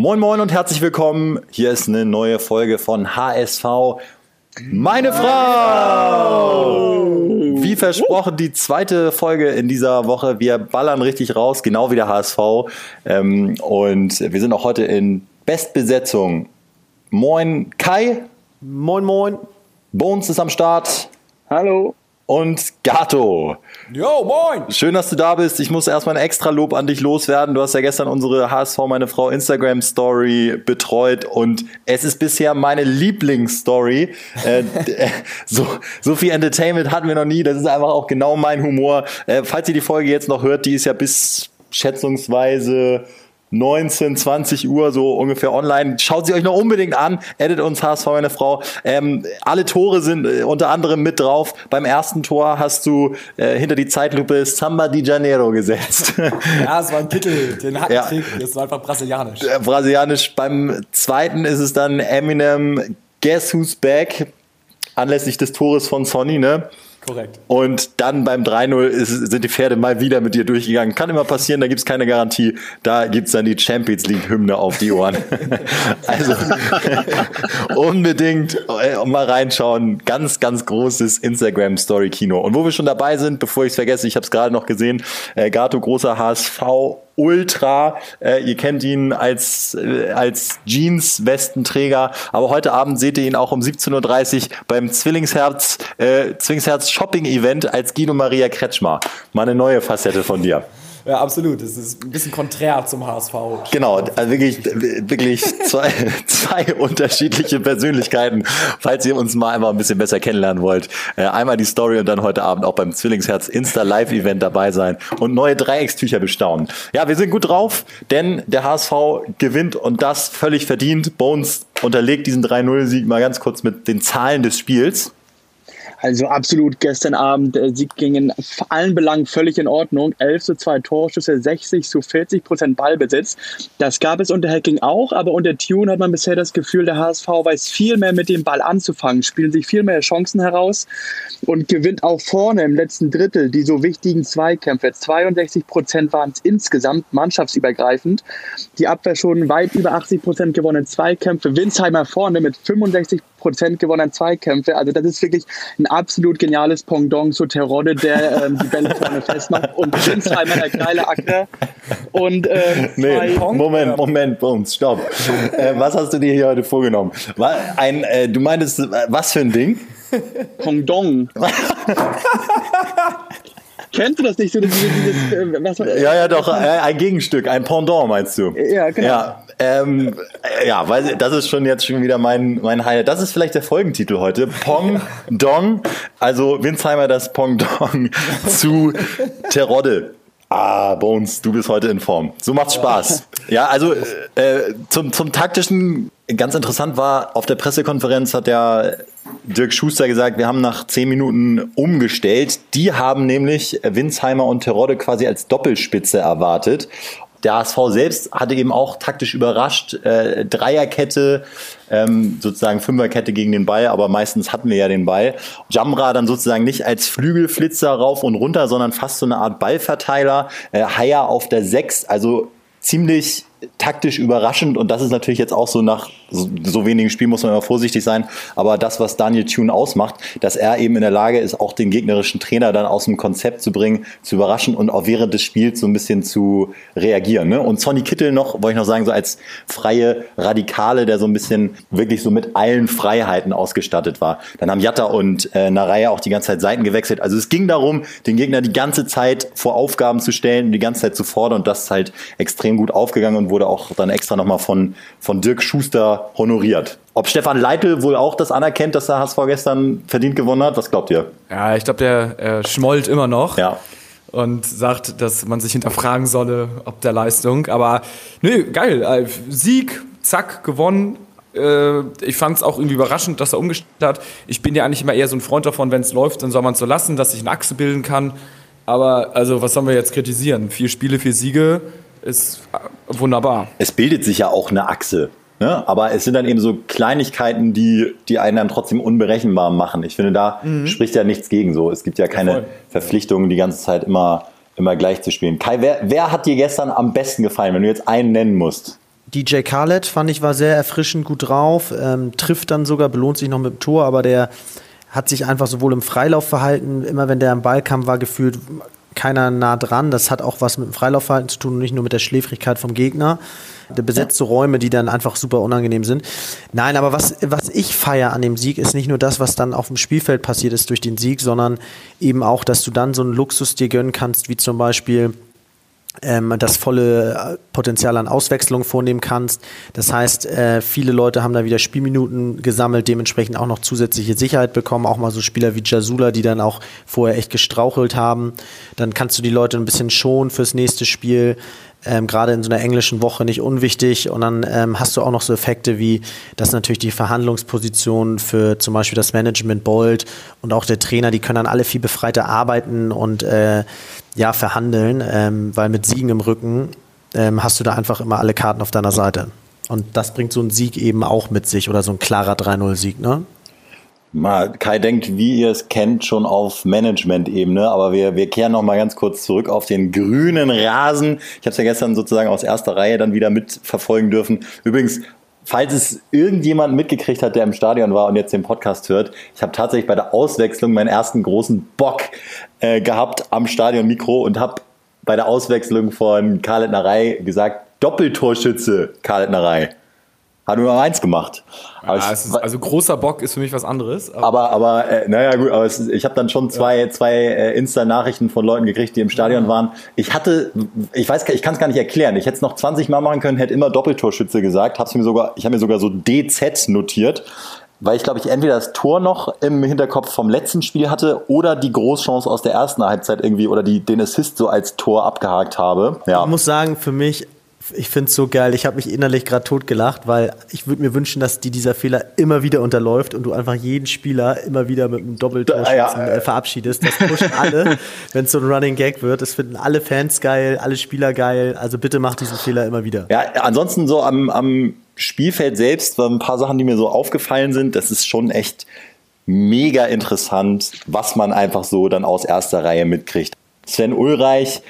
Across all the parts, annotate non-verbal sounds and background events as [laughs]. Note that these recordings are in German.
Moin Moin und herzlich willkommen. Hier ist eine neue Folge von HSV. Meine Frau! Wie versprochen, die zweite Folge in dieser Woche. Wir ballern richtig raus, genau wie der HSV. Ähm, und wir sind auch heute in Bestbesetzung. Moin Kai. Moin Moin. Bones ist am Start. Hallo und Gato. Jo, moin! Schön, dass du da bist. Ich muss erstmal ein extra Lob an dich loswerden. Du hast ja gestern unsere HSV, meine Frau, Instagram Story betreut und es ist bisher meine Lieblingsstory. äh, so, so viel Entertainment hatten wir noch nie. Das ist einfach auch genau mein Humor. Äh, falls ihr die Folge jetzt noch hört, die ist ja bis schätzungsweise 19, 20 Uhr so ungefähr online. Schaut sie euch noch unbedingt an. Edit uns HSV, meine Frau. Ähm, alle Tore sind äh, unter anderem mit drauf. Beim ersten Tor hast du äh, hinter die Zeitlupe Samba di Janeiro gesetzt. [laughs] Ja, es war ein Titel, den hat ja. Das war einfach brasilianisch. Äh, brasilianisch. Beim zweiten ist es dann Eminem Guess Who's Back anlässlich des Tores von Sonny, ne? Korrekt. Und dann beim 3-0 sind die Pferde mal wieder mit dir durchgegangen. Kann immer passieren, da gibt es keine Garantie. Da gibt es dann die Champions League-Hymne auf die Ohren. [laughs] also [laughs] unbedingt äh, mal reinschauen. Ganz, ganz großes Instagram-Story-Kino. Und wo wir schon dabei sind, bevor ich es vergesse, ich habe es gerade noch gesehen, äh, Gato, großer HSV Ultra. Äh, ihr kennt ihn als, äh, als Jeans-Westenträger. Aber heute Abend seht ihr ihn auch um 17.30 Uhr beim Zwillingsherz, äh, Zwillingsherz Shopping Event als Guido Maria Kretschmer. Mal eine neue Facette von dir. Ja, absolut. Das ist ein bisschen konträr zum HSV. Genau, also wirklich, wirklich zwei, [laughs] zwei unterschiedliche Persönlichkeiten, falls ihr uns mal einfach ein bisschen besser kennenlernen wollt. Äh, einmal die Story und dann heute Abend auch beim Zwillingsherz Insta Live Event dabei sein und neue Dreieckstücher bestaunen. Ja, wir sind gut drauf, denn der HSV gewinnt und das völlig verdient. Bones unterlegt diesen 3-0-Sieg mal ganz kurz mit den Zahlen des Spiels. Also absolut gestern Abend, der Sieg ging in allen Belangen völlig in Ordnung. 11 zu 2 Torschüsse, 60 zu 40 Prozent Ballbesitz. Das gab es unter Hacking auch, aber unter Tune hat man bisher das Gefühl, der HSV weiß viel mehr mit dem Ball anzufangen, spielen sich viel mehr Chancen heraus und gewinnt auch vorne im letzten Drittel die so wichtigen Zweikämpfe. 62 Prozent waren es insgesamt mannschaftsübergreifend. Die Abwehr schon weit über 80 Prozent gewonnene Zweikämpfe. Winsheimer vorne mit 65 Prozent gewonnenen Zweikämpfe. Also das ist wirklich ein absolut geniales Pendant zu Terodde, der ähm, die Bälle vorne festmacht und Winsheimer der geile Acker. Und, äh, nee, Moment, Moment, Bones, stopp. äh, was hast du dir hier heute vorgenommen? Ein, äh, du meintest, äh, was für ein Ding? Pendant. [laughs] Kennst du das nicht so? Dieses, dieses, äh, was, ja, ja, doch, äh, ein Gegenstück, ein Pendant meinst du? Ja, genau. Ja, ähm, ja weil das ist schon jetzt schon wieder mein, mein Highlight. Das ist vielleicht der Folgentitel heute. Pong Dong, also Winsheimer das Pong Dong [laughs] zu Terodde. Ah, Bones, du bist heute in Form. So macht's Spaß. Ja, also äh, zum, zum taktischen, ganz interessant war, auf der Pressekonferenz hat der Dirk Schuster gesagt, wir haben nach zehn Minuten umgestellt. Die haben nämlich Winsheimer und Terodde quasi als Doppelspitze erwartet. Der HSV selbst hatte eben auch taktisch überrascht. Äh, Dreierkette, ähm, sozusagen Fünferkette gegen den Ball, aber meistens hatten wir ja den Ball. Jamra dann sozusagen nicht als Flügelflitzer rauf und runter, sondern fast so eine Art Ballverteiler. Äh, Haier auf der Sechs, also ziemlich taktisch überraschend und das ist natürlich jetzt auch so nach so, so wenigen Spielen muss man immer vorsichtig sein, aber das, was Daniel Thune ausmacht, dass er eben in der Lage ist, auch den gegnerischen Trainer dann aus dem Konzept zu bringen, zu überraschen und auch während des Spiels so ein bisschen zu reagieren. Ne? Und Sonny Kittel noch, wollte ich noch sagen, so als freie Radikale, der so ein bisschen wirklich so mit allen Freiheiten ausgestattet war. Dann haben Jatta und äh, Naraya auch die ganze Zeit Seiten gewechselt. Also es ging darum, den Gegner die ganze Zeit vor Aufgaben zu stellen und die ganze Zeit zu fordern und das ist halt extrem gut aufgegangen und wurde auch dann extra nochmal von, von Dirk Schuster honoriert. Ob Stefan Leitl wohl auch das anerkennt, dass der HSV gestern verdient gewonnen hat? Was glaubt ihr? Ja, ich glaube, der äh, schmollt immer noch. Ja. Und sagt, dass man sich hinterfragen solle, ob der Leistung. Aber nö, geil. Äh, Sieg, zack, gewonnen. Äh, ich fand es auch irgendwie überraschend, dass er umgestellt hat. Ich bin ja eigentlich immer eher so ein Freund davon, wenn es läuft, dann soll man es so lassen, dass sich eine Achse bilden kann. Aber also, was sollen wir jetzt kritisieren? Vier Spiele, vier Siege ist wunderbar. Es bildet sich ja auch eine Achse. Ne? Aber es sind dann eben so Kleinigkeiten, die, die einen dann trotzdem unberechenbar machen. Ich finde, da mhm. spricht ja nichts gegen so. Es gibt ja keine ja, Verpflichtungen, die ganze Zeit immer, immer gleich zu spielen. Kai, wer, wer hat dir gestern am besten gefallen, wenn du jetzt einen nennen musst? DJ Khaled fand ich war sehr erfrischend gut drauf, ähm, trifft dann sogar, belohnt sich noch mit dem Tor, aber der hat sich einfach sowohl im Freilauf verhalten, immer wenn der am Ball kam, war gefühlt keiner nah dran. Das hat auch was mit dem Freilaufverhalten zu tun und nicht nur mit der Schläfrigkeit vom Gegner. Besetzte Räume, die dann einfach super unangenehm sind. Nein, aber was, was ich feiere an dem Sieg, ist nicht nur das, was dann auf dem Spielfeld passiert ist durch den Sieg, sondern eben auch, dass du dann so einen Luxus dir gönnen kannst, wie zum Beispiel ähm, das volle äh, Potenzial an Auswechslung vornehmen kannst. Das heißt, äh, viele Leute haben da wieder Spielminuten gesammelt, dementsprechend auch noch zusätzliche Sicherheit bekommen. Auch mal so Spieler wie Jasula, die dann auch vorher echt gestrauchelt haben. Dann kannst du die Leute ein bisschen schonen fürs nächste Spiel. Ähm, gerade in so einer englischen Woche nicht unwichtig. Und dann ähm, hast du auch noch so Effekte wie, dass natürlich die Verhandlungsposition für zum Beispiel das Management Bold und auch der Trainer, die können dann alle viel befreiter arbeiten und äh, ja, verhandeln, ähm, weil mit Siegen im Rücken ähm, hast du da einfach immer alle Karten auf deiner Seite. Und das bringt so ein Sieg eben auch mit sich oder so ein klarer 3-0-Sieg, ne? Mal, Kai denkt, wie ihr es kennt, schon auf Management-Ebene, aber wir, wir kehren noch mal ganz kurz zurück auf den grünen Rasen. Ich habe es ja gestern sozusagen aus erster Reihe dann wieder mitverfolgen dürfen. Übrigens, falls es irgendjemand mitgekriegt hat, der im Stadion war und jetzt den Podcast hört, ich habe tatsächlich bei der Auswechslung meinen ersten großen Bock äh, gehabt am Stadionmikro und habe bei der Auswechslung von Karl Nerei gesagt, Doppeltorschütze Karl Nerei. Hat nur noch eins gemacht. Ja, ist, also großer Bock ist für mich was anderes. Aber, aber, aber äh, naja gut, aber es, ich habe dann schon zwei, ja. zwei äh, Insta-Nachrichten von Leuten gekriegt, die im Stadion ja. waren. Ich hatte, ich weiß, ich kann es gar nicht erklären. Ich hätte es noch 20 Mal machen können, hätte immer Doppeltorschütze gesagt. Hab's mir sogar, ich habe mir sogar so DZ notiert weil ich glaube ich entweder das Tor noch im Hinterkopf vom letzten Spiel hatte oder die Großchance aus der ersten Halbzeit irgendwie oder die, den Assist so als Tor abgehakt habe. Ja. Ich muss sagen, für mich ich finde es so geil. Ich habe mich innerlich gerade totgelacht, weil ich würde mir wünschen, dass die dieser Fehler immer wieder unterläuft und du einfach jeden Spieler immer wieder mit einem Doppeltor ja, äh, verabschiedest. Das pushen alle, [laughs] wenn es so ein Running Gag wird. Das finden alle Fans geil, alle Spieler geil. Also bitte mach diesen Fehler immer wieder. Ja, ansonsten so am, am Spielfeld selbst waren ein paar Sachen, die mir so aufgefallen sind. Das ist schon echt mega interessant, was man einfach so dann aus erster Reihe mitkriegt. Sven Ulreich,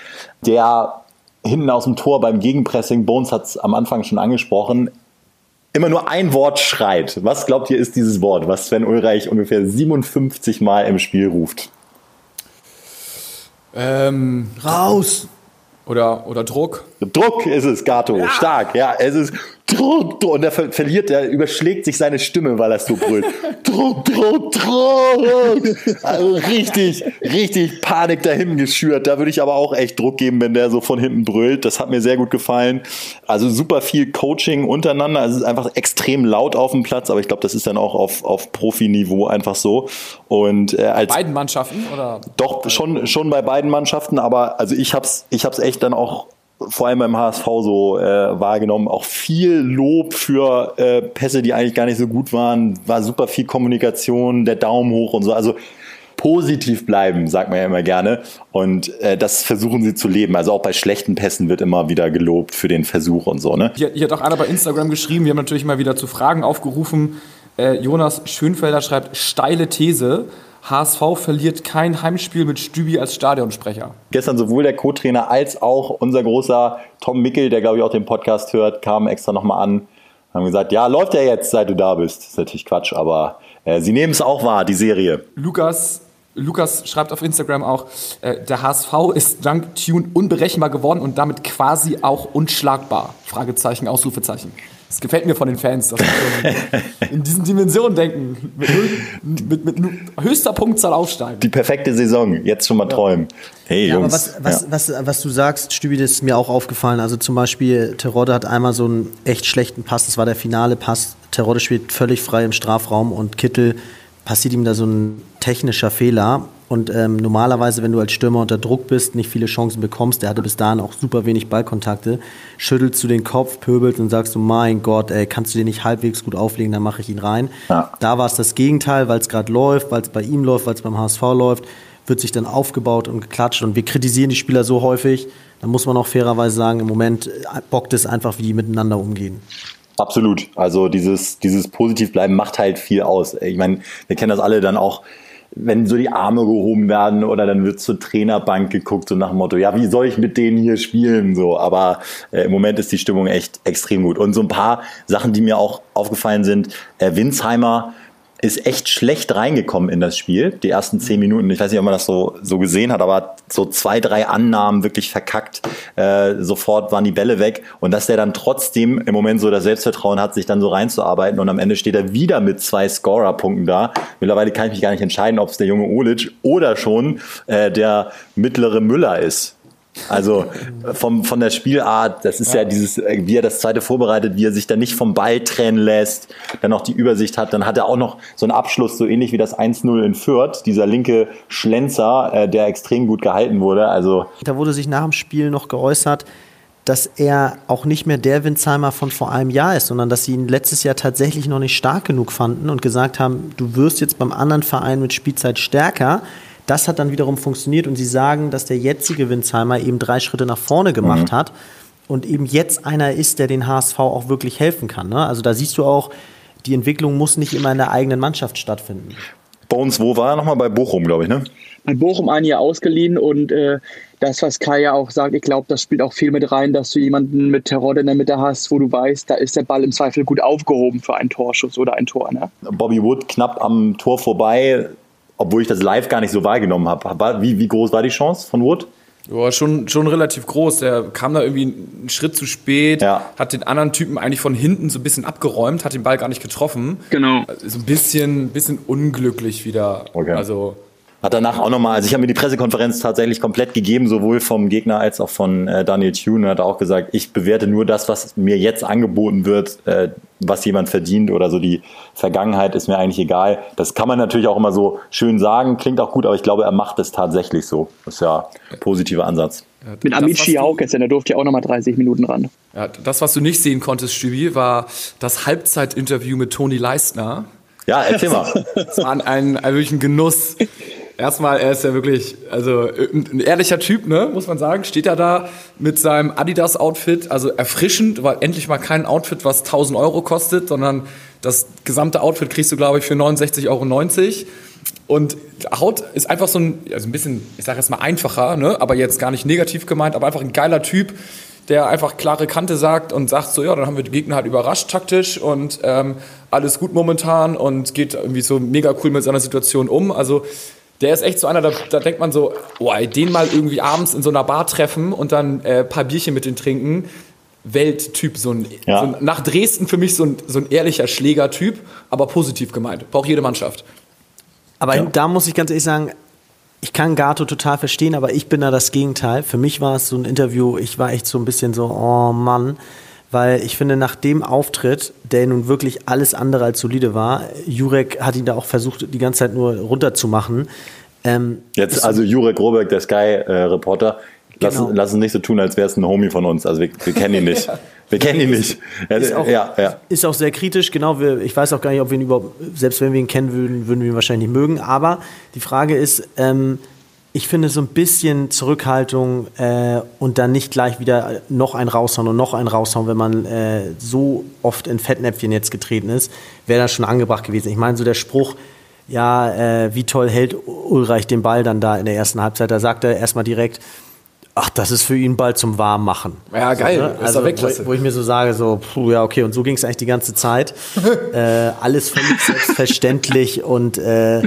der hinten aus dem Tor beim Gegenpressing, Bones hat es am Anfang schon angesprochen, immer nur ein Wort schreit. Was glaubt ihr ist dieses Wort, was Sven Ulreich ungefähr 57 Mal im Spiel ruft? Ähm, Raus! Oder, oder Druck? Druck ist es, Gato. Ja. Stark, ja. Es ist. Und er ver verliert, er überschlägt sich seine Stimme, weil er so brüllt. [laughs] Druck, Druck, Druck. Also richtig, richtig Panik dahin geschürt. Da würde ich aber auch echt Druck geben, wenn der so von hinten brüllt. Das hat mir sehr gut gefallen. Also super viel Coaching untereinander. Also es ist einfach extrem laut auf dem Platz, aber ich glaube, das ist dann auch auf, auf Profiniveau einfach so. Und äh, als beiden Mannschaften oder? Doch schon schon bei beiden Mannschaften, aber also ich hab's ich hab's echt dann auch vor allem beim HSV so äh, wahrgenommen. Auch viel Lob für äh, Pässe, die eigentlich gar nicht so gut waren. War super viel Kommunikation, der Daumen hoch und so. Also positiv bleiben, sagt man ja immer gerne. Und äh, das versuchen sie zu leben. Also auch bei schlechten Pässen wird immer wieder gelobt für den Versuch und so. Ne? Hier, hier hat auch einer bei Instagram geschrieben, wir haben natürlich mal wieder zu Fragen aufgerufen. Äh, Jonas Schönfelder schreibt, steile These. HSV verliert kein Heimspiel mit Stübi als Stadionsprecher. Gestern sowohl der Co-Trainer als auch unser großer Tom Mickel, der glaube ich auch den Podcast hört, kamen extra nochmal an, haben gesagt, ja, läuft ja jetzt, seit du da bist. Das ist natürlich Quatsch, aber äh, sie nehmen es auch wahr, die Serie. Lukas Lukas schreibt auf Instagram auch, äh, der HSV ist dank Tune unberechenbar geworden und damit quasi auch unschlagbar. Fragezeichen, Ausrufezeichen. Das gefällt mir von den Fans, dass sie [laughs] in diesen Dimensionen denken. Mit, mit, mit, höchster Punktzahl aufsteigen. Die perfekte Saison, jetzt schon mal ja. träumen. Hey, ja, Jungs. was, was, ja. was, was, du sagst, Stübi, das ist mir auch aufgefallen. Also zum Beispiel, Terodde hat einmal so einen echt schlechten Pass, das war der finale Pass. Terodde spielt völlig frei im Strafraum und Kittel passiert ihm da so ein technischer Fehler. Und ähm, normalerweise, wenn du als Stürmer unter Druck bist, nicht viele Chancen bekommst, der hatte bis dahin auch super wenig Ballkontakte, schüttelst du den Kopf, pöbelst und sagst du, mein Gott, ey, kannst du den nicht halbwegs gut auflegen, dann mache ich ihn rein. Ja. Da war es das Gegenteil, weil es gerade läuft, weil es bei ihm läuft, weil es beim HSV läuft, wird sich dann aufgebaut und geklatscht. Und wir kritisieren die Spieler so häufig, da muss man auch fairerweise sagen, im Moment bockt es einfach, wie die miteinander umgehen. Absolut. Also dieses, dieses Positivbleiben macht halt viel aus. Ich meine, wir kennen das alle dann auch wenn so die Arme gehoben werden oder dann wird zur Trainerbank geguckt, so nach dem Motto, ja, wie soll ich mit denen hier spielen? So, aber äh, im Moment ist die Stimmung echt extrem gut. Und so ein paar Sachen, die mir auch aufgefallen sind, äh, Winsheimer ist echt schlecht reingekommen in das Spiel, die ersten zehn Minuten. Ich weiß nicht, ob man das so, so gesehen hat, aber so zwei, drei Annahmen wirklich verkackt. Äh, sofort waren die Bälle weg. Und dass der dann trotzdem im Moment so das Selbstvertrauen hat, sich dann so reinzuarbeiten. Und am Ende steht er wieder mit zwei Scorer-Punkten da. Mittlerweile kann ich mich gar nicht entscheiden, ob es der junge Olic oder schon äh, der mittlere Müller ist. Also vom, von der Spielart, das ist ja. ja. dieses, wie er das zweite vorbereitet, wie er sich dann nicht vom Ball trennen lässt, dann noch die Übersicht hat. Dann hat er auch noch so einen Abschluss, so ähnlich wie das 1-0 in Fürth, dieser linke Schlenzer, äh, der extrem gut gehalten wurde. Also da wurde sich nach dem Spiel noch geäußert, dass er auch nicht mehr der Winsheimer von vor einem Jahr ist, sondern dass sie ihn letztes Jahr tatsächlich noch nicht stark genug fanden und gesagt haben, du wirst jetzt beim anderen Verein mit Spielzeit stärker. Das hat dann wiederum funktioniert und sie sagen, dass der jetzige Winsheimer eben drei Schritte nach vorne gemacht mhm. hat und eben jetzt einer ist, der den HSV auch wirklich helfen kann. Ne? Also da siehst du auch, die Entwicklung muss nicht immer in der eigenen Mannschaft stattfinden. Bei uns, wo war er nochmal? Bei Bochum, glaube ich, ne? Bei Bochum ein Jahr ausgeliehen und äh, das, was Kai ja auch sagt, ich glaube, das spielt auch viel mit rein, dass du jemanden mit Terror in der Mitte hast, wo du weißt, da ist der Ball im Zweifel gut aufgehoben für einen Torschuss oder ein Tor. Ne? Bobby Wood knapp am Tor vorbei, obwohl ich das live gar nicht so wahrgenommen habe. Wie, wie groß war die Chance von Wood? Ja, schon, schon relativ groß. Der kam da irgendwie einen Schritt zu spät, ja. hat den anderen Typen eigentlich von hinten so ein bisschen abgeräumt, hat den Ball gar nicht getroffen. Genau. So ein bisschen, bisschen unglücklich wieder. Okay. Also hat danach auch nochmal, also ich habe mir die Pressekonferenz tatsächlich komplett gegeben, sowohl vom Gegner als auch von äh, Daniel Thune, hat auch gesagt, ich bewerte nur das, was mir jetzt angeboten wird, äh, was jemand verdient oder so die Vergangenheit ist mir eigentlich egal. Das kann man natürlich auch immer so schön sagen, klingt auch gut, aber ich glaube, er macht es tatsächlich so. Das ist ja ein positiver Ansatz. Ja, Mit Amici auch gestern, der durfte ja auch nochmal 30 Minuten ran. Ja, das, was du nicht sehen konntest, Stübi, war das Halbzeitinterview mit Toni Leistner. Ja, erzähl mal. Es war ein, ein, ein, wirklich ein Genuss. Erstmal, er ist ja wirklich, also ein ehrlicher Typ, ne, muss man sagen. Steht er da mit seinem Adidas-Outfit, also erfrischend, weil endlich mal kein Outfit, was 1000 Euro kostet, sondern das gesamte Outfit kriegst du, glaube ich, für 69,90 Euro. Und Haut ist einfach so ein, also ein bisschen, ich sage jetzt mal einfacher, ne, aber jetzt gar nicht negativ gemeint, aber einfach ein geiler Typ, der einfach klare Kante sagt und sagt so, ja, dann haben wir die Gegner halt überrascht taktisch und ähm, alles gut momentan und geht irgendwie so mega cool mit seiner Situation um. Also der ist echt so einer, da, da denkt man so, oh, den mal irgendwie abends in so einer Bar treffen und dann äh, paar Bierchen mit den trinken. Welttyp, so ein, ja. so ein, nach Dresden für mich so ein, so ein ehrlicher Schlägertyp, aber positiv gemeint. Braucht jede Mannschaft. Aber ja. da muss ich ganz ehrlich sagen, ich kann Gato total verstehen, aber ich bin da das Gegenteil. Für mich war es so ein Interview, ich war echt so ein bisschen so, oh Mann, weil ich finde, nach dem Auftritt, der nun wirklich alles andere als solide war, Jurek hat ihn da auch versucht, die ganze Zeit nur runterzumachen. Ähm, Jetzt, also Jurek Roberg, der Sky-Reporter, lass, genau. lass uns nicht so tun, als wäre es ein Homie von uns. Also wir, wir kennen ihn nicht. [laughs] Wir kennen ihn nicht. [laughs] Ist auch, ja, ja. ist auch sehr kritisch, genau. Wir, ich weiß auch gar nicht, ob wir ihn überhaupt, selbst wenn wir ihn kennen würden, würden wir ihn wahrscheinlich nicht mögen. Aber die Frage ist, ähm, ich finde so ein bisschen Zurückhaltung äh, und dann nicht gleich wieder noch ein raushauen und noch ein raushauen, wenn man äh, so oft in Fettnäpfchen jetzt getreten ist, wäre das schon angebracht gewesen. Ich meine, so der Spruch, ja, äh, wie toll hält Ulreich den Ball dann da in der ersten Halbzeit, da sagt er erstmal direkt, ach, das ist für ihn Ball zum Warmmachen. Ja, geil. So, ne? Also, wo, wo, ich mir so sage, so, puh, ja, okay, und so ging es eigentlich die ganze Zeit. [laughs] äh, alles völlig selbstverständlich und äh,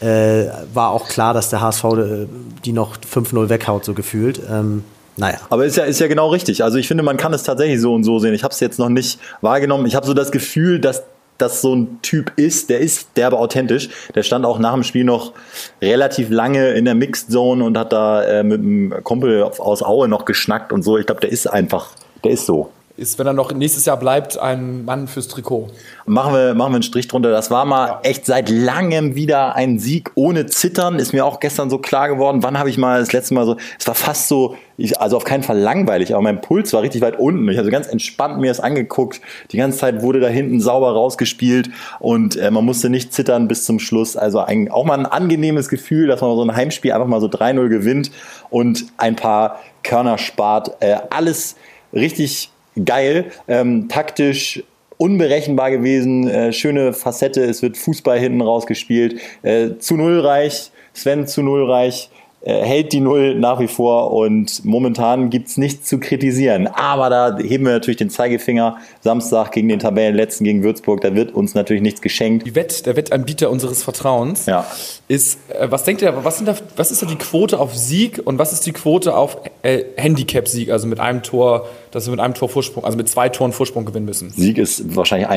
äh, war auch klar, dass der HSV äh, die noch 5-0 weghaut, so gefühlt. Ähm, naja. Aber ist ja, ist ja genau richtig. Also ich finde, man kann es tatsächlich so und so sehen. Ich habe es jetzt noch nicht wahrgenommen. Ich habe so das Gefühl, dass das so ein Typ ist, der ist derbe authentisch. Der stand auch nach dem Spiel noch relativ lange in der Mixed Zone und hat da äh, mit einem Kumpel aus Aue noch geschnackt und so. Ich glaube, der ist einfach, der ist so ist, wenn er noch nächstes Jahr bleibt, ein Mann fürs Trikot. Machen wir, machen wir einen Strich drunter. Das war mal ja. echt seit langem wieder ein Sieg ohne Zittern. Ist mir auch gestern so klar geworden. Wann habe ich mal das letzte Mal so, es war fast so, ich, also auf keinen Fall langweilig, aber mein Puls war richtig weit unten. Ich habe so ganz entspannt mir das angeguckt. Die ganze Zeit wurde da hinten sauber rausgespielt und äh, man musste nicht zittern bis zum Schluss. Also ein, auch mal ein angenehmes Gefühl, dass man so ein Heimspiel einfach mal so 3-0 gewinnt und ein paar Körner spart. Äh, alles richtig geil, ähm, taktisch unberechenbar gewesen. Äh, schöne Facette, es wird Fußball hinten rausgespielt. Äh, zu Null reich, Sven zu Null reich äh, hält die Null nach wie vor und momentan gibt es nichts zu kritisieren. Aber da heben wir natürlich den Zeigefinger. Samstag gegen den Tabellenletzten gegen Würzburg, da wird uns natürlich nichts geschenkt. Die Wett, der Wettanbieter unseres Vertrauens Ja. ist, äh, was denkt ihr, was, sind da, was ist da die Quote auf Sieg und was ist die Quote auf äh, Handicap-Sieg, also mit einem Tor, dass wir mit einem Tor Vorsprung, also mit zwei Toren Vorsprung gewinnen müssen? Sieg ist wahrscheinlich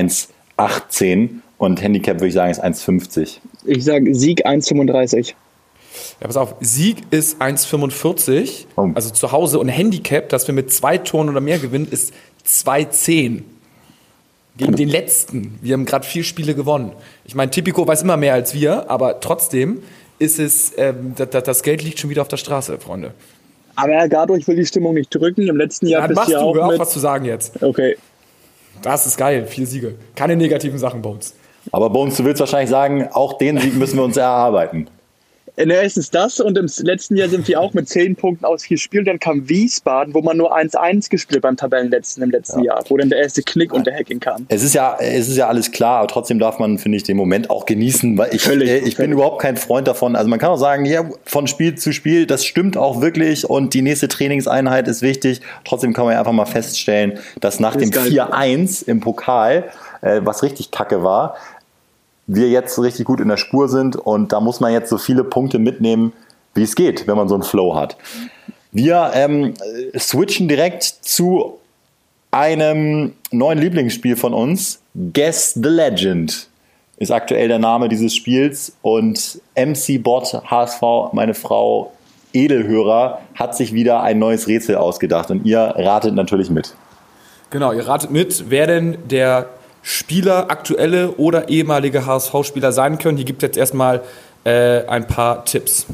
1,18 und Handicap würde ich sagen ist 1,50. Ich sage Sieg 1,35. Ja, pass auf, Sieg ist 1,45, Oh. also zu Hause und Handicap, dass wir mit zwei Toren oder mehr gewinnen, ist 2,10. Gegen den letzten. Wir haben gerade vier Spiele gewonnen. Ich meine, Tipico weiß immer mehr als wir, aber trotzdem ist es, ähm, da- da- das Geld liegt schon wieder auf der Straße, Freunde. Aber ich will die Stimmung nicht drücken. Im letzten Jahr Dann machst du auch hör auf, was zu sagen jetzt. Okay. Das ist geil, vier Siege. Keine negativen Sachen uns. Aber Bones, du willst wahrscheinlich sagen, auch den Sieg müssen wir uns erarbeiten. In der ersten ist das und im letzten Jahr sind wir auch mit 10 Punkten aus vier Spielen. Dann kam Wiesbaden, wo man nur 1-1 gespielt beim Tabellenletzten im letzten Jahr, wo dann der erste Knick und der Hacking kam. Es ist ja, es ist ja alles klar, aber trotzdem darf man, finde ich, den Moment auch genießen, weil ich, Völlig, äh, ich bin völlig. überhaupt kein Freund davon. Also man kann auch sagen, ja, von Spiel zu Spiel, das stimmt auch wirklich und die nächste Trainingseinheit ist wichtig. Trotzdem kann man ja einfach mal feststellen, dass nach dem ist geil. 4-1 im Pokal, äh, was richtig kacke war, wir jetzt richtig gut in der Spur sind und da muss man jetzt so viele Punkte mitnehmen, wie es geht, wenn man so einen Flow hat. Wir ähm, äh, switchen direkt zu einem neuen Lieblingsspiel von uns. Guess the Legend ist aktuell der Name dieses Spiels und MC Bot HSV, meine Frau Edelhörer, hat sich wieder ein neues Rätsel ausgedacht und ihr ratet natürlich mit. Genau, ihr ratet mit, wer denn der Spieler, aktuelle oder ehemalige HSV-Spieler sein können. Hier gibt es jetzt erstmal äh, ein paar Tipps.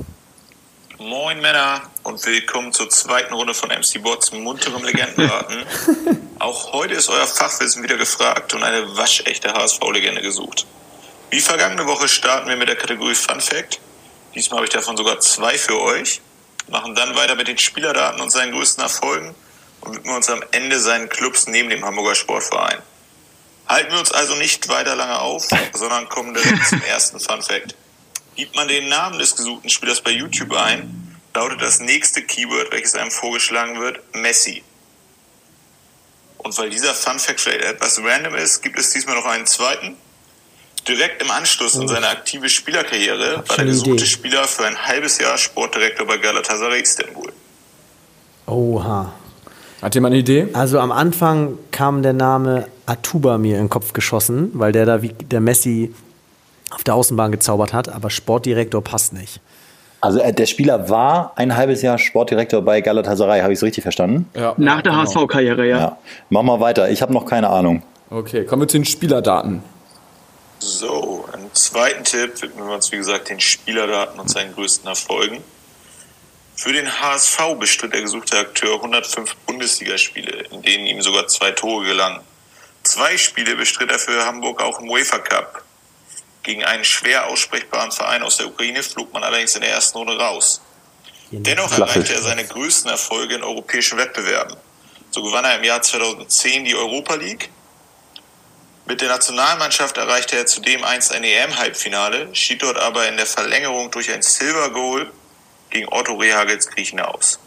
Moin Männer und willkommen zur zweiten Runde von MC Bots munterem Legendenraten. [laughs] Auch heute ist euer Fachwissen wieder gefragt und eine waschechte HSV-Legende gesucht. Wie vergangene Woche starten wir mit der Kategorie Fun Fact. Diesmal habe ich davon sogar zwei für euch. Machen dann weiter mit den Spielerdaten und seinen größten Erfolgen und widmen uns am Ende seinen Clubs neben dem Hamburger Sportverein. Halten wir uns also nicht weiter lange auf, [laughs] sondern kommen direkt zum ersten Fun Fact. Gibt man den Namen des gesuchten Spielers bei YouTube ein, lautet das nächste Keyword, welches einem vorgeschlagen wird, Messi. Und weil dieser Fun Fact vielleicht etwas random ist, gibt es diesmal noch einen zweiten. Direkt im Anschluss an seine aktive Spielerkarriere war der gesuchte Idee. Spieler für ein halbes Jahr Sportdirektor bei Galatasaray Istanbul. Oha. Hat jemand eine Idee? Also am Anfang kam der Name Atuba mir in den Kopf geschossen, weil der da wie der Messi auf der Außenbahn gezaubert hat, aber Sportdirektor passt nicht. Also äh, der Spieler war ein halbes Jahr Sportdirektor bei Galatasaray, habe ich es richtig verstanden? Ja, Nach der genau. HSV-Karriere, ja. Ja. Mach mal weiter, ich habe noch keine Ahnung. Okay, kommen wir zu den Spielerdaten. So, im zweiten Tipp widmen wir uns, wie gesagt, den Spielerdaten und seinen größten Erfolgen. Für den HSV bestritt der gesuchte Akteur 105 Bundesligaspiele, in denen ihm sogar zwei Tore gelangen. Zwei Spiele bestritt er für Hamburg auch im UEFA Cup. Gegen einen schwer aussprechbaren Verein aus der Ukraine flog man allerdings in der ersten Runde raus. Dennoch erreichte er seine größten Erfolge in europäischen Wettbewerben. So gewann er im Jahr 2010 die Europa League. Mit der Nationalmannschaft erreichte er zudem einst ein EM-Halbfinale, schied dort aber in der Verlängerung durch ein Silver Goal gegen Otto Rehagels Griechen aus.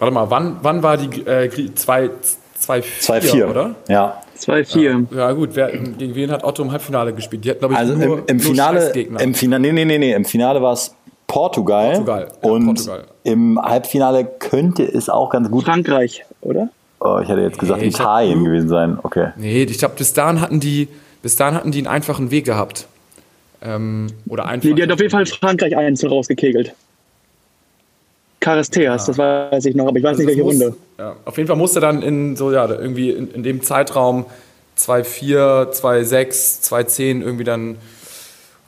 Warte mal, wann, wann war die äh, Grie- zwei, zwei, vier, 2-4, oder? Ja. 2-4. Ja gut, wer, gegen wen hat Otto im Halbfinale gespielt? Die hat, glaube ich, Also nur, im, im nur Finale, im Finale, nee, nee, nee, nee, im Finale war es Portugal. Portugal, ja, und Portugal. im Halbfinale könnte es auch ganz gut. Frankreich, oder? Oh, ich hätte jetzt gesagt Nee, hab Italien nur- gewesen sein. Okay. Nee, ich glaube, bis dahin hatten die, bis dahin hatten die einen einfachen Weg gehabt. Ähm, oder einfach. Nee, die hat auf jeden Fall Frankreich einzeln rausgekegelt. Caristeas, das weiß ich noch, aber ich weiß Also nicht, welche muss- Runde. Ja, auf jeden Fall musste dann in so, ja, irgendwie in, in dem Zeitraum 2-4, 2-6, 2-10 irgendwie dann.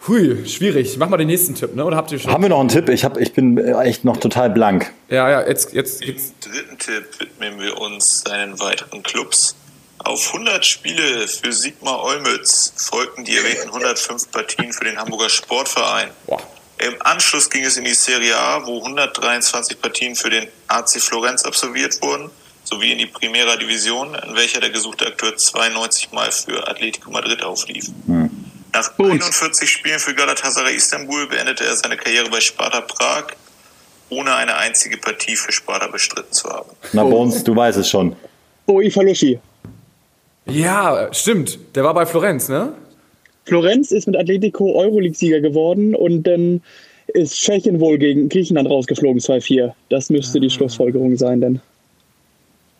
Hui, schwierig. Mach mal den nächsten Tipp, ne? Oder habt ihr schon? Haben wir noch einen Tipp? Ich, hab, ich bin echt noch total blank. Ja, ja, jetzt, jetzt, Im jetzt. dritten Tipp widmen wir uns seinen weiteren Clubs. Auf 100 Spiele für Sigmar Olmütz folgten die erwähnten 105 Partien für den Hamburger Sportverein. Boah. Im Anschluss ging es in die Serie A, wo 123 Partien für den AC Florenz absolviert wurden, sowie in die Primera Division, in welcher der gesuchte Akteur 92 Mal für Atletico Madrid auflief. Nach 41 Spielen für Galatasaray Istanbul beendete er seine Karriere bei Sparta Prag, ohne eine einzige Partie für Sparta bestritten zu haben. Na, Bones, du weißt es schon. Oi Falushi. Ja, stimmt. Der war bei Florenz, ne? Florenz ist mit Atletico Euroleague-Sieger geworden und dann ist Tschechien wohl gegen Griechenland rausgeflogen 2-4. Das müsste die Schlussfolgerung sein, denn.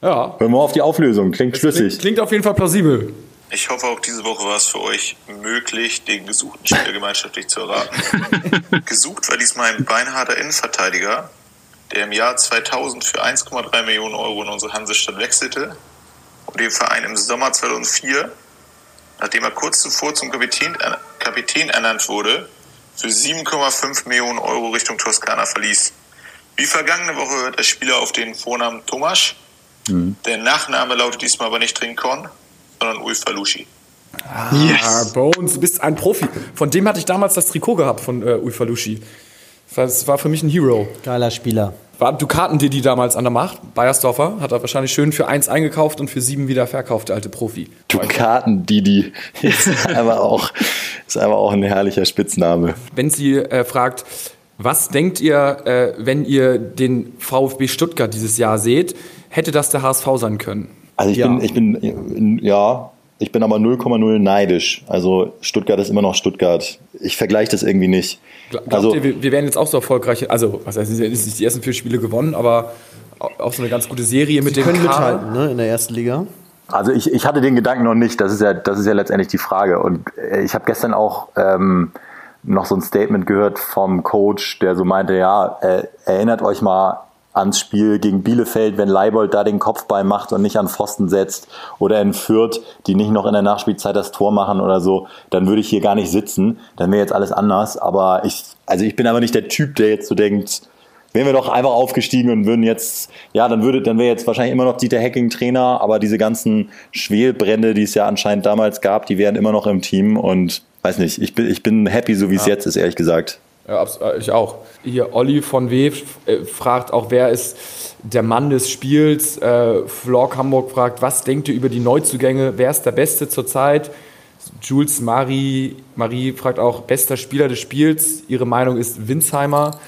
Ja. Hören wir auf die Auflösung. Klingt schlüssig. Klingt, klingt auf jeden Fall plausibel. Ich hoffe, auch diese Woche war es für euch möglich, den gesuchten Spieler gemeinschaftlich zu erraten. [laughs] Gesucht war diesmal ein beinharter Innenverteidiger, der im Jahr 2000 für 1,3 Millionen Euro in unsere Hansestadt wechselte und den Verein im Sommer 2004, nachdem er kurz zuvor zum Kapitän, Kapitän ernannt wurde, für 7,5 Millionen Euro Richtung Toskana verließ. Wie vergangene Woche hört der Spieler auf den Vornamen Tomasz. Der Nachname lautet diesmal aber nicht Rincon, sondern Ulfalushi. Ah, Bones, du bist ein Profi. Von dem hatte ich damals das Trikot gehabt, von äh, Ulfalushi. Das war für mich ein Hero. Geiler Spieler. War Ducaten Didi damals an der Macht. Bayersdorfer hat er wahrscheinlich schön für eins eingekauft und für sieben wieder verkauft, der alte Profi. Dukaten Didi ist aber auch, ist aber auch ein herrlicher Spitzname. Wenn sie äh, fragt, was denkt ihr, äh, wenn ihr den VfB Stuttgart dieses Jahr seht, hätte das der HSV sein können? Also ich Ja. bin, ich bin, ja, ich bin aber 0,0 neidisch. Also Stuttgart ist immer noch Stuttgart. Ich vergleiche das irgendwie nicht. Gla- Glaubt Also ihr, wir, wir werden jetzt auch so erfolgreich, also was heißt, es ist nicht die ersten vier Spiele gewonnen, aber au- auch so eine ganz gute Serie mit Die dem können Kader. mithalten, ne, in der ersten Liga. Also ich, ich hatte den Gedanken noch nicht, das ist ja, das ist ja letztendlich die Frage. Und äh, ich habe gestern auch ähm, noch so ein Statement gehört vom Coach, der so meinte, ja, äh, erinnert euch mal ans Spiel gegen Bielefeld, wenn Leibold da den Kopfball macht und nicht an Pfosten setzt oder in Fürth, die nicht noch in der Nachspielzeit das Tor machen oder so, dann würde ich hier gar nicht sitzen, dann wäre jetzt alles anders. Aber ich, also ich bin aber nicht der Typ, der jetzt so denkt, wären wir doch einfach aufgestiegen und würden jetzt, ja, dann würde, dann wäre jetzt wahrscheinlich immer noch Dieter Hecking Trainer, aber diese ganzen Schwelbrände, die es ja anscheinend damals gab, die wären immer noch im Team und weiß nicht, ich bin, ich bin happy, so wie es jetzt ist, ehrlich gesagt. Ja, äh, ich auch. Hier, Olli von W. äh, fragt auch, wer ist der Mann des Spiels? Äh, Flork Hamburg fragt, was denkt ihr über die Neuzugänge? Wer ist der Beste zurzeit? Jules Marie, Marie fragt auch, bester Spieler des Spiels. Ihre Meinung ist Winsheimer.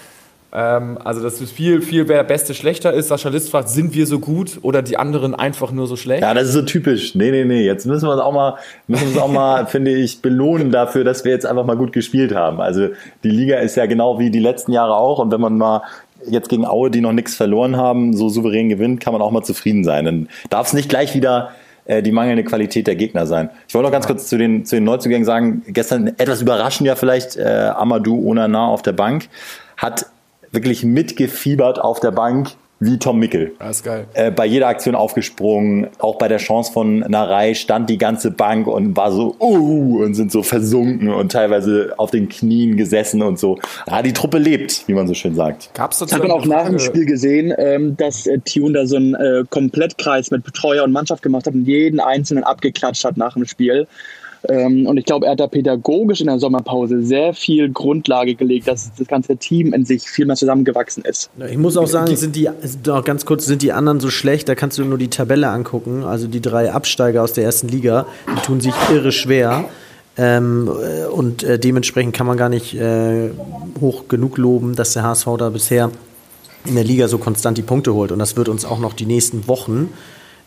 Ähm, also, dass es viel, viel, wer Beste schlechter ist. Sascha List fragt, sind wir so gut oder die anderen einfach nur so schlecht? Ja, das ist so typisch. Nee, nee, nee. Jetzt müssen wir uns auch mal, müssen uns auch mal, [laughs] finde ich, belohnen dafür, dass wir jetzt einfach mal gut gespielt haben. Also die Liga ist ja genau wie die letzten Jahre auch. Und wenn man mal jetzt gegen Aue, die noch nichts verloren haben, so souverän gewinnt, kann man auch mal zufrieden sein. Dann darf es nicht gleich wieder äh, die mangelnde Qualität der Gegner sein. Ich wollte noch ganz kurz zu den, zu den Neuzugängen sagen, gestern etwas überraschend ja vielleicht, äh, Amadou Onana auf der Bank hat wirklich mitgefiebert auf der Bank wie Tom Mickel Das ist geil. äh, bei jeder Aktion aufgesprungen, auch bei der Chance von Narei stand die ganze Bank und war so, uh, und sind so versunken und teilweise auf den Knien gesessen und so. Ja, die Truppe lebt, wie man so schön sagt. Gab es Das hat man auch nach dem Spiel gesehen, ähm, dass äh, Tune da so einen äh, Komplettkreis mit Betreuer und Mannschaft gemacht hat und jeden Einzelnen abgeklatscht hat nach dem Spiel. Ähm, und ich glaube, er hat da pädagogisch in der Sommerpause sehr viel Grundlage gelegt, dass das ganze Team in sich viel mehr zusammengewachsen ist. Ich muss auch sagen, sind die, noch ganz kurz, sind die anderen so schlecht, da kannst du nur die Tabelle angucken. Also die drei Absteiger aus der ersten Liga, die tun sich irre schwer. Ähm, äh, und äh, dementsprechend kann man gar nicht äh, hoch genug loben, dass der HSV da bisher in der Liga so konstant die Punkte holt. Und das wird uns auch noch die nächsten Wochen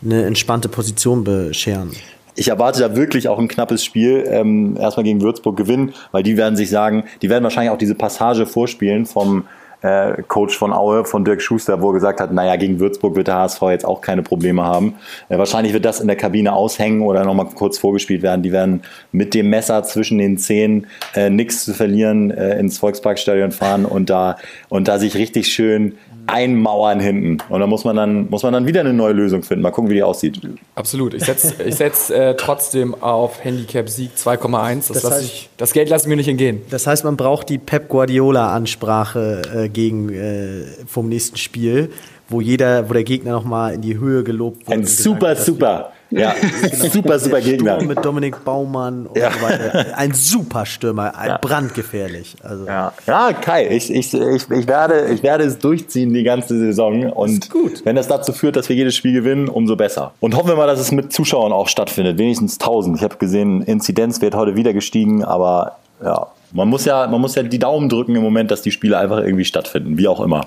eine entspannte Position bescheren. Ich erwarte da wirklich auch ein knappes Spiel. Ähm, erstmal gegen Würzburg gewinnen, weil die werden sich sagen, die werden wahrscheinlich auch diese Passage vorspielen vom äh, Coach von Aue, von Dirk Schuster, wo er gesagt hat, naja, gegen Würzburg wird der HSV jetzt auch keine Probleme haben. Äh, wahrscheinlich wird das in der Kabine aushängen oder nochmal kurz vorgespielt werden. Die werden mit dem Messer zwischen den Zehen äh, nichts zu verlieren äh, ins Volksparkstadion fahren und da, und da sich richtig schön einmauern hinten. Und da muss man dann, muss man dann wieder eine neue Lösung finden. Mal gucken, wie die aussieht. Absolut. Ich setze ich setz, äh, trotzdem auf Handicap-Sieg 2,1. Das, Das heißt- ich, das Geld lasse ich mir nicht entgehen. Das heißt, man braucht die Pep Guardiola-Ansprache äh, gegen äh, vom nächsten Spiel, wo jeder, wo der Gegner nochmal in die Höhe gelobt wird. Ein und gesagt super, wird, dass super Ja, super, super Gegner. Sturm mit Dominik Baumann und Ja. so weiter. Ein super Stürmer, ein Ja. brandgefährlich. Also Ja, ja Kai, ich, ich, ich, ich, werde, ich werde es durchziehen die ganze Saison. Und gut. wenn das dazu führt, dass wir jedes Spiel gewinnen, umso besser. Und hoffen wir mal, dass es mit Zuschauern auch stattfindet. Wenigstens 1000. Ich habe gesehen, Inzidenz wird heute wieder gestiegen, aber ja. Man muss ja, man muss ja die Daumen drücken im Moment, dass die Spiele einfach irgendwie stattfinden, wie auch immer.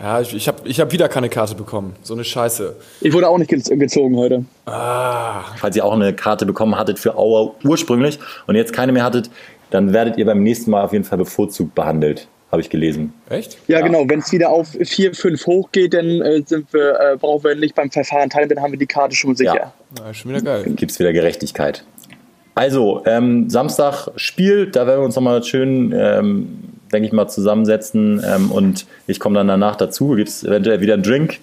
Ja, ich, ich habe ich hab wieder keine Karte bekommen. So eine Scheiße. Ich wurde auch nicht gez- gezogen heute. Falls ihr auch eine Karte bekommen hattet für Auer ursprünglich und jetzt keine mehr hattet, dann werdet ihr beim nächsten Mal auf jeden Fall bevorzugt behandelt, habe ich gelesen. Echt? Ja, genau. Wenn es wieder auf 4, 5 hochgeht, dann äh, sind wir, äh, brauchen wir nicht beim Verfahren teilnehmen, dann haben wir die Karte schon sicher. Ja. Na, schon wieder geil. gibt es wieder Gerechtigkeit. Also, ähm, Samstag Spiel, da werden wir uns nochmal schön, ähm, denke ich mal, zusammensetzen ähm, und ich komme dann danach dazu, gibt es eventuell wieder einen Drink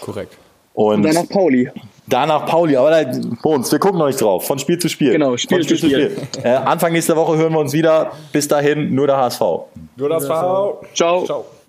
Korrekt. und, Und danach Pauli. danach Pauli, aber da, Bones, wir gucken noch nicht drauf, von Spiel zu Spiel. Genau, Spiel von zu Spiel. Äh, Anfang nächster Woche hören wir uns wieder, bis dahin nur der HSV. Nur das war. Ciao. Ciao.